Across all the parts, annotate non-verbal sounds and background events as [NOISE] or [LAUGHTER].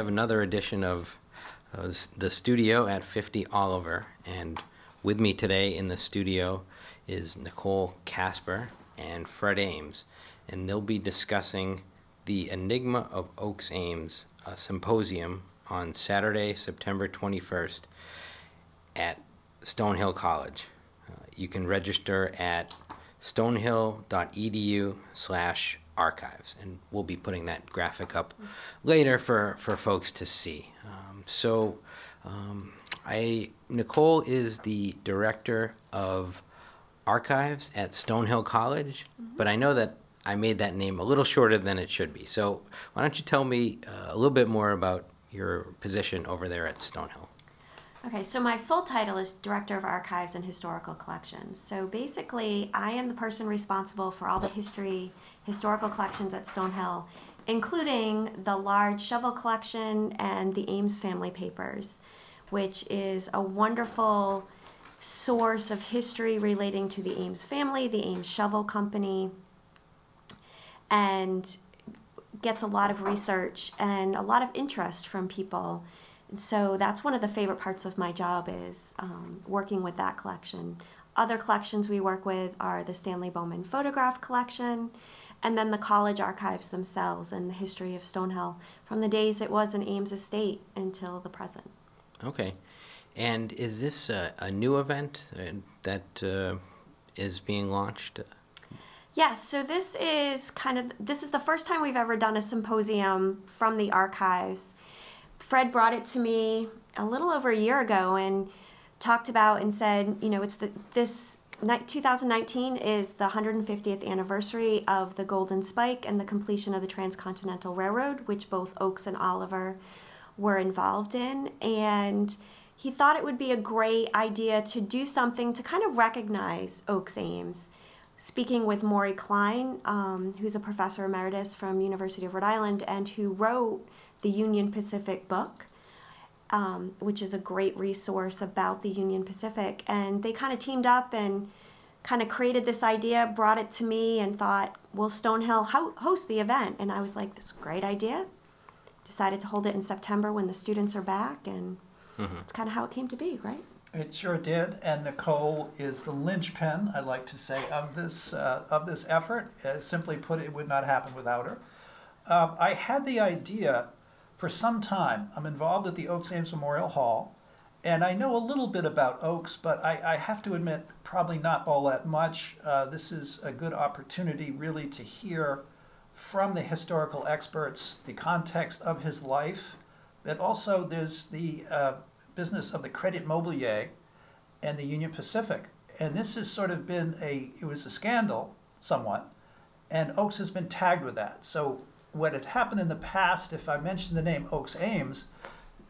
have another edition of uh, the studio at 50 Oliver, and with me today in the studio is Nicole Casper and Fred Ames, and they'll be discussing the Enigma of Oakes Ames symposium on Saturday, September 21st at Stonehill College. Uh, you can register at stonehill.edu slash archives, and we'll be putting that graphic up later for, for folks to see. Um, so, um, I Nicole is the director of archives at Stonehill College, but I know that I made that name a little shorter than it should be. So, why don't you tell me uh, a little bit more about your position over there at Stonehill? Okay, so my full title is Director of Archives and Historical Collections. So basically, I am the person responsible for all the history, historical collections at Stonehill, including the large shovel collection and the Ames family papers, which is a wonderful source of history relating to the Ames family, the Ames Shovel Company, and gets a lot of research and a lot of interest from people. And so that's one of the favorite parts of my job is um, working with that collection. Other collections we work with are the Stanley Bowman photograph collection, and then the college archives themselves and the history of Stonehill from the days it was an Ames estate until the present. Okay. And is this a, a new event uh, that uh, is being launched? Yes, so this is kind of this is the first time we've ever done a symposium from the archives. Fred brought it to me a little over a year ago and talked about and said, you know, it's the this 2019 is the 150th anniversary of the Golden Spike and the completion of the Transcontinental Railroad, which both Oakes and Oliver were involved in, and he thought it would be a great idea to do something to kind of recognize Oakes Ames. Speaking with Maury Klein, um, who's a professor emeritus from University of Rhode Island and who wrote the Union Pacific book, um, which is a great resource about the Union Pacific. And they kind of teamed up and kind of created this idea, brought it to me, and thought, "Will Stonehill ho- host the event?" And I was like, "This is a great idea." Decided to hold it in September when the students are back, and it's kind of how it came to be, right? It sure did, and Nicole is the linchpin, I like to say, of this uh, of this effort. Uh, simply put, it would not happen without her. Um, I had the idea for some time. I'm involved at the Oakes Ames Memorial Hall, and I know a little bit about Oakes, but I, I have to admit, probably not all that much. Uh, this is a good opportunity, really, to hear from the historical experts the context of his life. But also, there's the uh, business of the Credit Mobilier and the Union Pacific. And this has sort of been a, it was a scandal somewhat, and Oakes has been tagged with that. So what had happened in the past, if I mention the name Oakes Ames,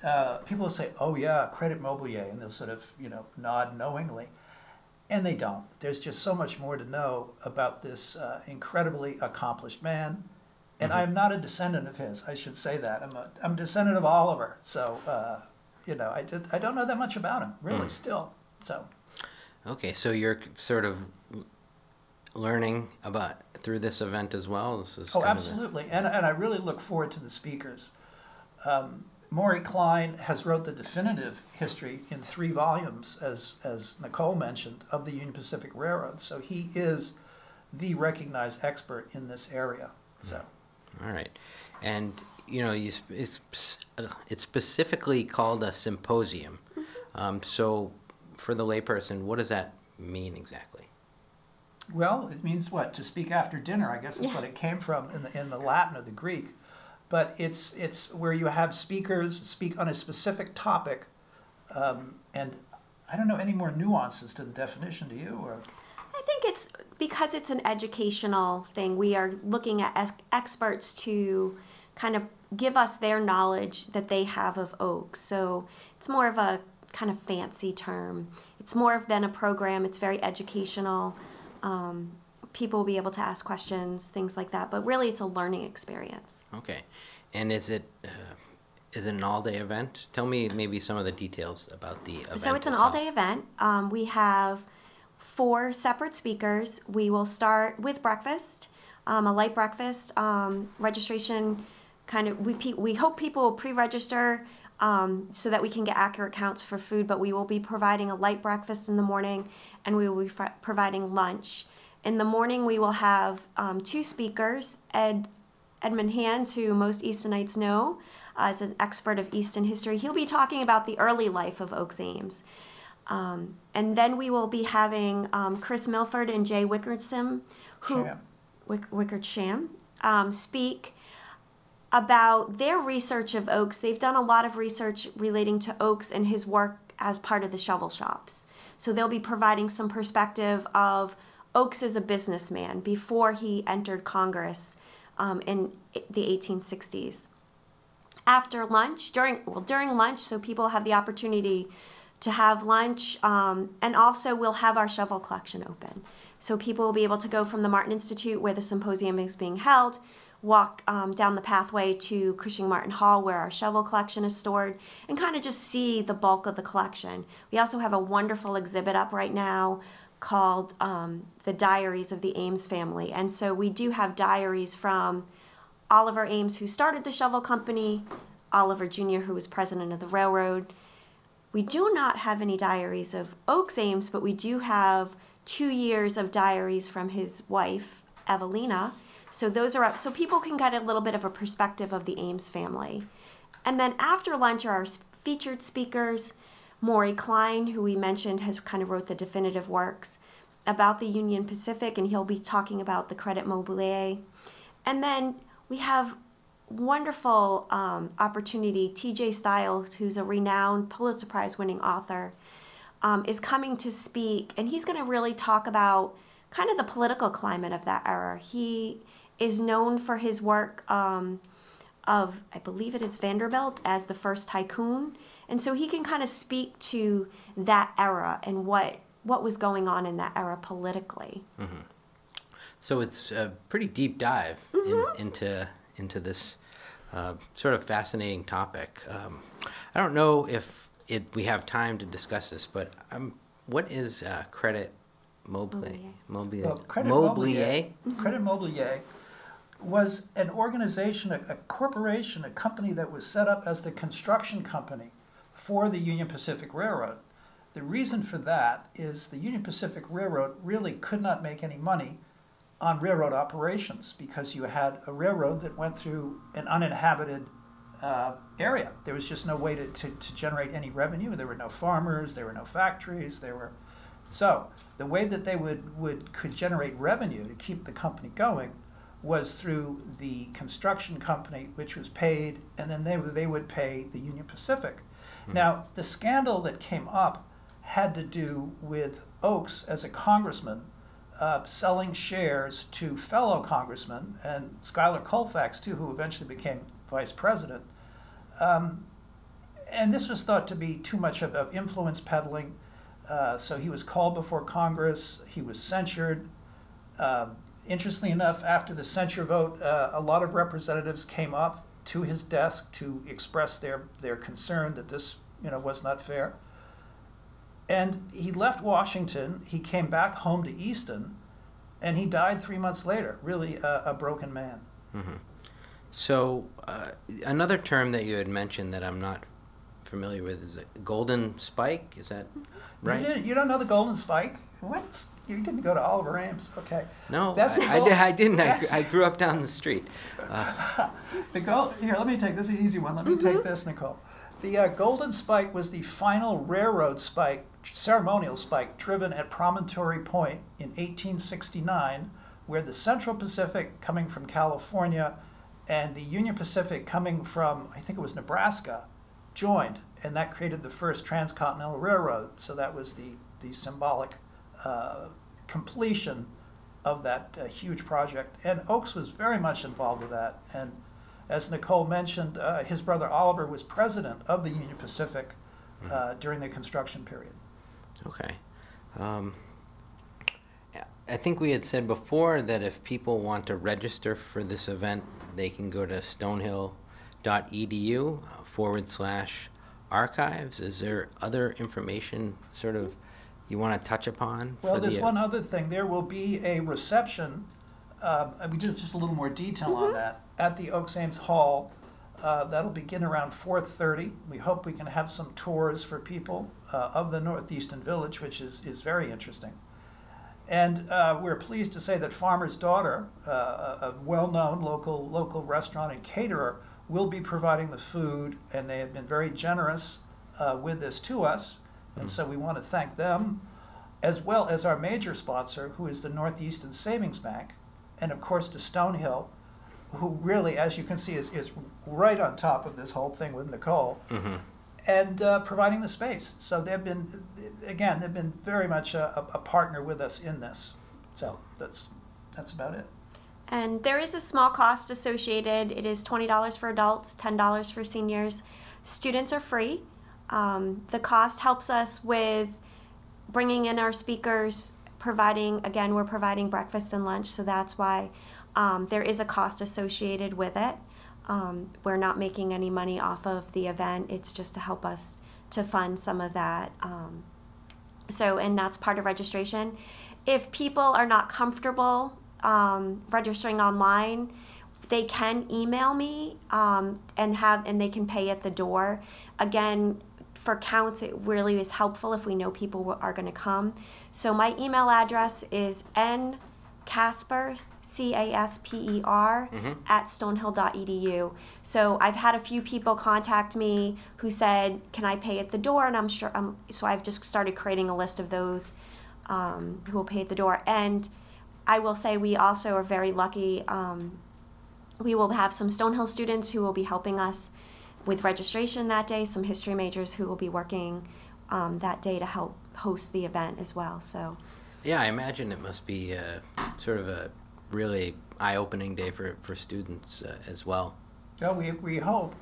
uh, people will say, oh yeah, Credit Mobilier, and they'll sort of, you know, nod knowingly. And they don't. There's just so much more to know about this uh, incredibly accomplished man. And I'm not a descendant of his, I should say that. I'm a, I'm a descendant of Oliver. So, uh, you know, I, did, I don't know that much about him, really, still. So, Okay, so you're sort of learning about through this event as well. This is oh, absolutely. And, and I really look forward to the speakers. Um, Maury Klein has wrote the definitive history in three volumes, as, as Nicole mentioned, of the Union Pacific Railroad. So he is the recognized expert in this area. So. All right, and you know, you, it's uh, it's specifically called a symposium. Um, so, for the layperson, what does that mean exactly? Well, it means what? To speak after dinner, I guess is Yeah. what it came from in the, in the Latin or the Greek. But it's, it's where you have speakers speak on a specific topic. Um, and I don't know any more nuances to the definition, do you? Or, I think it's because it's an educational thing. We are looking at ex- experts to kind of give us their knowledge that they have of Oakes. So it's more of a kind of fancy term. It's more than a program. It's very educational. Um, people will be able to ask questions, things like that. But really, it's a learning experience. Okay, and is it uh, is it an all day event? Tell me maybe some of the details about the event. So it's an all day event. Um, we have four separate speakers. We will start with breakfast, um, a light breakfast. Um, registration kind of we we hope people will pre-register um, so that we can get accurate counts for food. But we will be providing a light breakfast in the morning, and we will be providing lunch. In the morning, we will have um, two speakers: Ed Edmund Hands, who most Eastonites know uh, as an expert of Easton history. He'll be talking about the early life of Oakes Ames. Um, and then we will be having um, Chris Milford and Jay Wickersham, who Sham. Wick, Wickersham, um, speak about their research of Oakes. They've done a lot of research relating to Oakes and his work as part of the shovel shops. So they'll be providing some perspective of Oakes as a businessman before he entered Congress um, in the 1860s. After lunch, during well during lunch, so people have the opportunity to have lunch, um, and also we'll have our shovel collection open. So people will be able to go from the Martin Institute, where the symposium is being held, walk um, down the pathway to Cushing Martin Hall, where our shovel collection is stored, and kind of just see the bulk of the collection. We also have a wonderful exhibit up right now called um, The Diaries of the Ames Family. And so we do have diaries from Oliver Ames, who started the shovel company, Oliver Jr., who was president of the railroad. We do not have any diaries of Oakes Ames, but we do have two years of diaries from his wife, Evelina. So those are up, so people can get a little bit of a perspective of the Ames family. And then after lunch are our featured speakers. Maury Klein, who we mentioned, has kind of wrote the definitive works about the Union Pacific, and he'll be talking about the Credit Mobilier. And then we have wonderful um, opportunity. T.J. Stiles, who's a renowned Pulitzer Prize winning author, um, is coming to speak, and he's going to really talk about kind of the political climate of that era. He is known for his work um, of, I believe it is Vanderbilt, as the first tycoon, and so he can kind of speak to that era and what what was going on in that era politically. So it's a pretty deep dive in, into into this uh, sort of fascinating topic. Um, I don't know if it, we have time to discuss this, but um, what is uh, credit mobilier? Mobilier. Well, Credit mobilier? Mobilier, Credit Mobilier was an organization, a, a corporation, a company that was set up as the construction company for the Union Pacific Railroad. The reason for that is the Union Pacific Railroad really could not make any money on railroad operations because you had a railroad that went through an uninhabited uh, area. There was just no way to, to, to generate any revenue. There were no farmers, there were no factories, there were so the way that they would, would could generate revenue to keep the company going was through the construction company, which was paid, and then they would, they would pay the Union Pacific. Now the scandal that came up had to do with Oakes as a congressman uh, selling shares to fellow congressmen and Schuyler Colfax too, who eventually became vice president. Um, and this was thought to be too much of, of influence peddling. Uh, so he was called before Congress. He was censured. Um, interestingly enough, after the censure vote, uh, a lot of representatives came up to his desk to express their, their concern that this you know, was not fair. And he left Washington. He came back home to Easton, and he died three months later. Really, a, a broken man. So uh, another term that you had mentioned that I'm not familiar with is golden spike. Is that right? You, you don't know the Golden Spike? What? You didn't go to Oliver Ames? Okay. No, That's I, I, gold- I didn't. I, I grew up down the street. Uh, [LAUGHS] The gold. Here, let me take this. Is an easy one. Let me take this, Nicole. The uh, Golden Spike was the final railroad spike, ceremonial spike, driven at Promontory Point in 1869, where the Central Pacific, coming from California, and the Union Pacific, coming from I think it was Nebraska, joined, and that created the first transcontinental railroad. So that was the the symbolic uh, completion of that uh, huge project. And Oakes was very much involved with that. And as Nicole mentioned, uh, his brother Oliver was president of the Union Pacific uh, during the construction period. okay. Um, I think we had said before that if people want to register for this event, they can go to stonehill.edu forward slash archives. Is there other information sort of you want to touch upon? Well, there's the, one other thing. There will be a reception. Um, I mean, just, just a little more detail on that at the Oakes Ames Hall Uh, that'll begin around 4:30. We hope we can have some tours for people uh, of the North Easton Village, which is, is very interesting. And uh, we're pleased to say that Farmer's Daughter, uh, a, a well-known local local restaurant and caterer, will be providing the food, and they have been very generous uh, with this to us. And so we want to thank them, as well as our major sponsor, who is the North Easton Savings Bank, and of course to Stonehill, who really, as you can see, is, is right on top of this whole thing with Nicole hmm and uh, providing the space. So they've been, again, they've been very much a, a partner with us in this. So that's that's about it. And there is a small cost associated. It is $20 for adults, $10 for seniors. Students are free. Um, the cost helps us with bringing in our speakers, providing, again, we're providing breakfast and lunch, so that's why um, there is a cost associated with it. Um, we're not making any money off of the event, it's just to help us to fund some of that. Um, so, and that's part of registration. If people are not comfortable um, registering online, they can email me um, and have and they can pay at the door. Again, for counts, it really is helpful if we know people are going to come. So my email address is n casper c a s p e r Mhm. at stonehill.edu. So I've had a few people contact me who said, "Can I pay at the door?" And I'm sure. Um, so I've just started creating a list of those um, who will pay at the door. And I will say we also are very lucky. Um, we will have some Stonehill students who will be helping us with registration that day. Some history majors who will be working um, that day to help host the event as well. So. Yeah, I imagine it must be uh, sort of a really eye-opening day for, for students uh, as well. Yeah, we, we hope.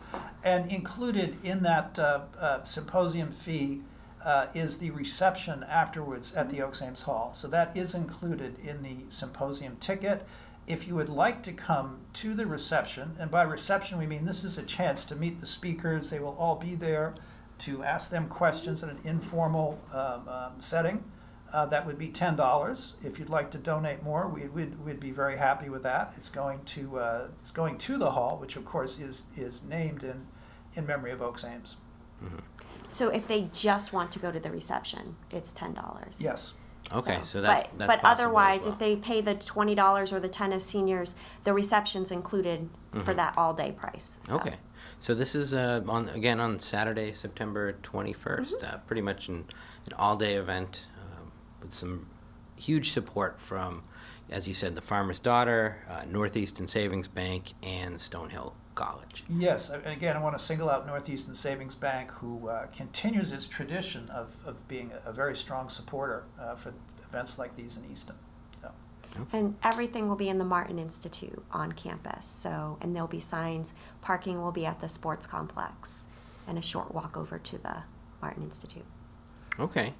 And included in that uh, uh, symposium fee uh, is the reception afterwards at the Oakes Ames Hall. So that is included in the symposium ticket. If you would like to come to the reception, and by reception we mean this is a chance to meet the speakers, they will all be there to ask them questions in an informal um, um, setting. Uh, that would be ten dollars. If you'd like to donate more, we, we'd, we'd be very happy with that. It's going to uh, it's going to the hall, which of course is is named in in memory of Oakes Ames. So if they just want to go to the reception, it's ten dollars. Yes. Okay, So- so, that's, but, that's but otherwise, well. if they pay the twenty dollars or the ten as seniors, the reception's included for Mhm. that all day price. so. Okay, so this is uh, on again on Saturday, September 21st. Mm-hmm. Uh, pretty much an, an all-day event um, with some huge support from, as you said, the Farmer's Daughter, uh, North Easton Savings Bank, and Stonehill College. Yes. And again, I want to single out North Easton Savings Bank, who uh, continues its tradition of, of being a, a very strong supporter uh, for events like these in Easton. So, And everything will be in the Martin Institute on campus. So, and there'll be signs. Parking will be at the sports complex, and a short walk over to the Martin Institute. Okay.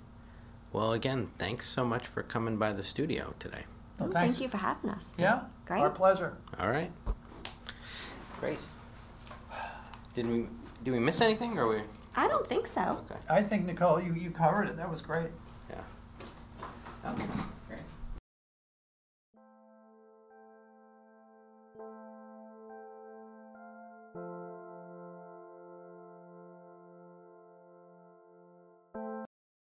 Well, again, thanks so much for coming by the studio today. Well, thanks. Thank you for having us. Yeah. Great. Our pleasure. All right. Great. Did we did we miss anything, or we? I don't think so. Okay. I think Nicole, you, you covered it. That was great. Yeah. Okay.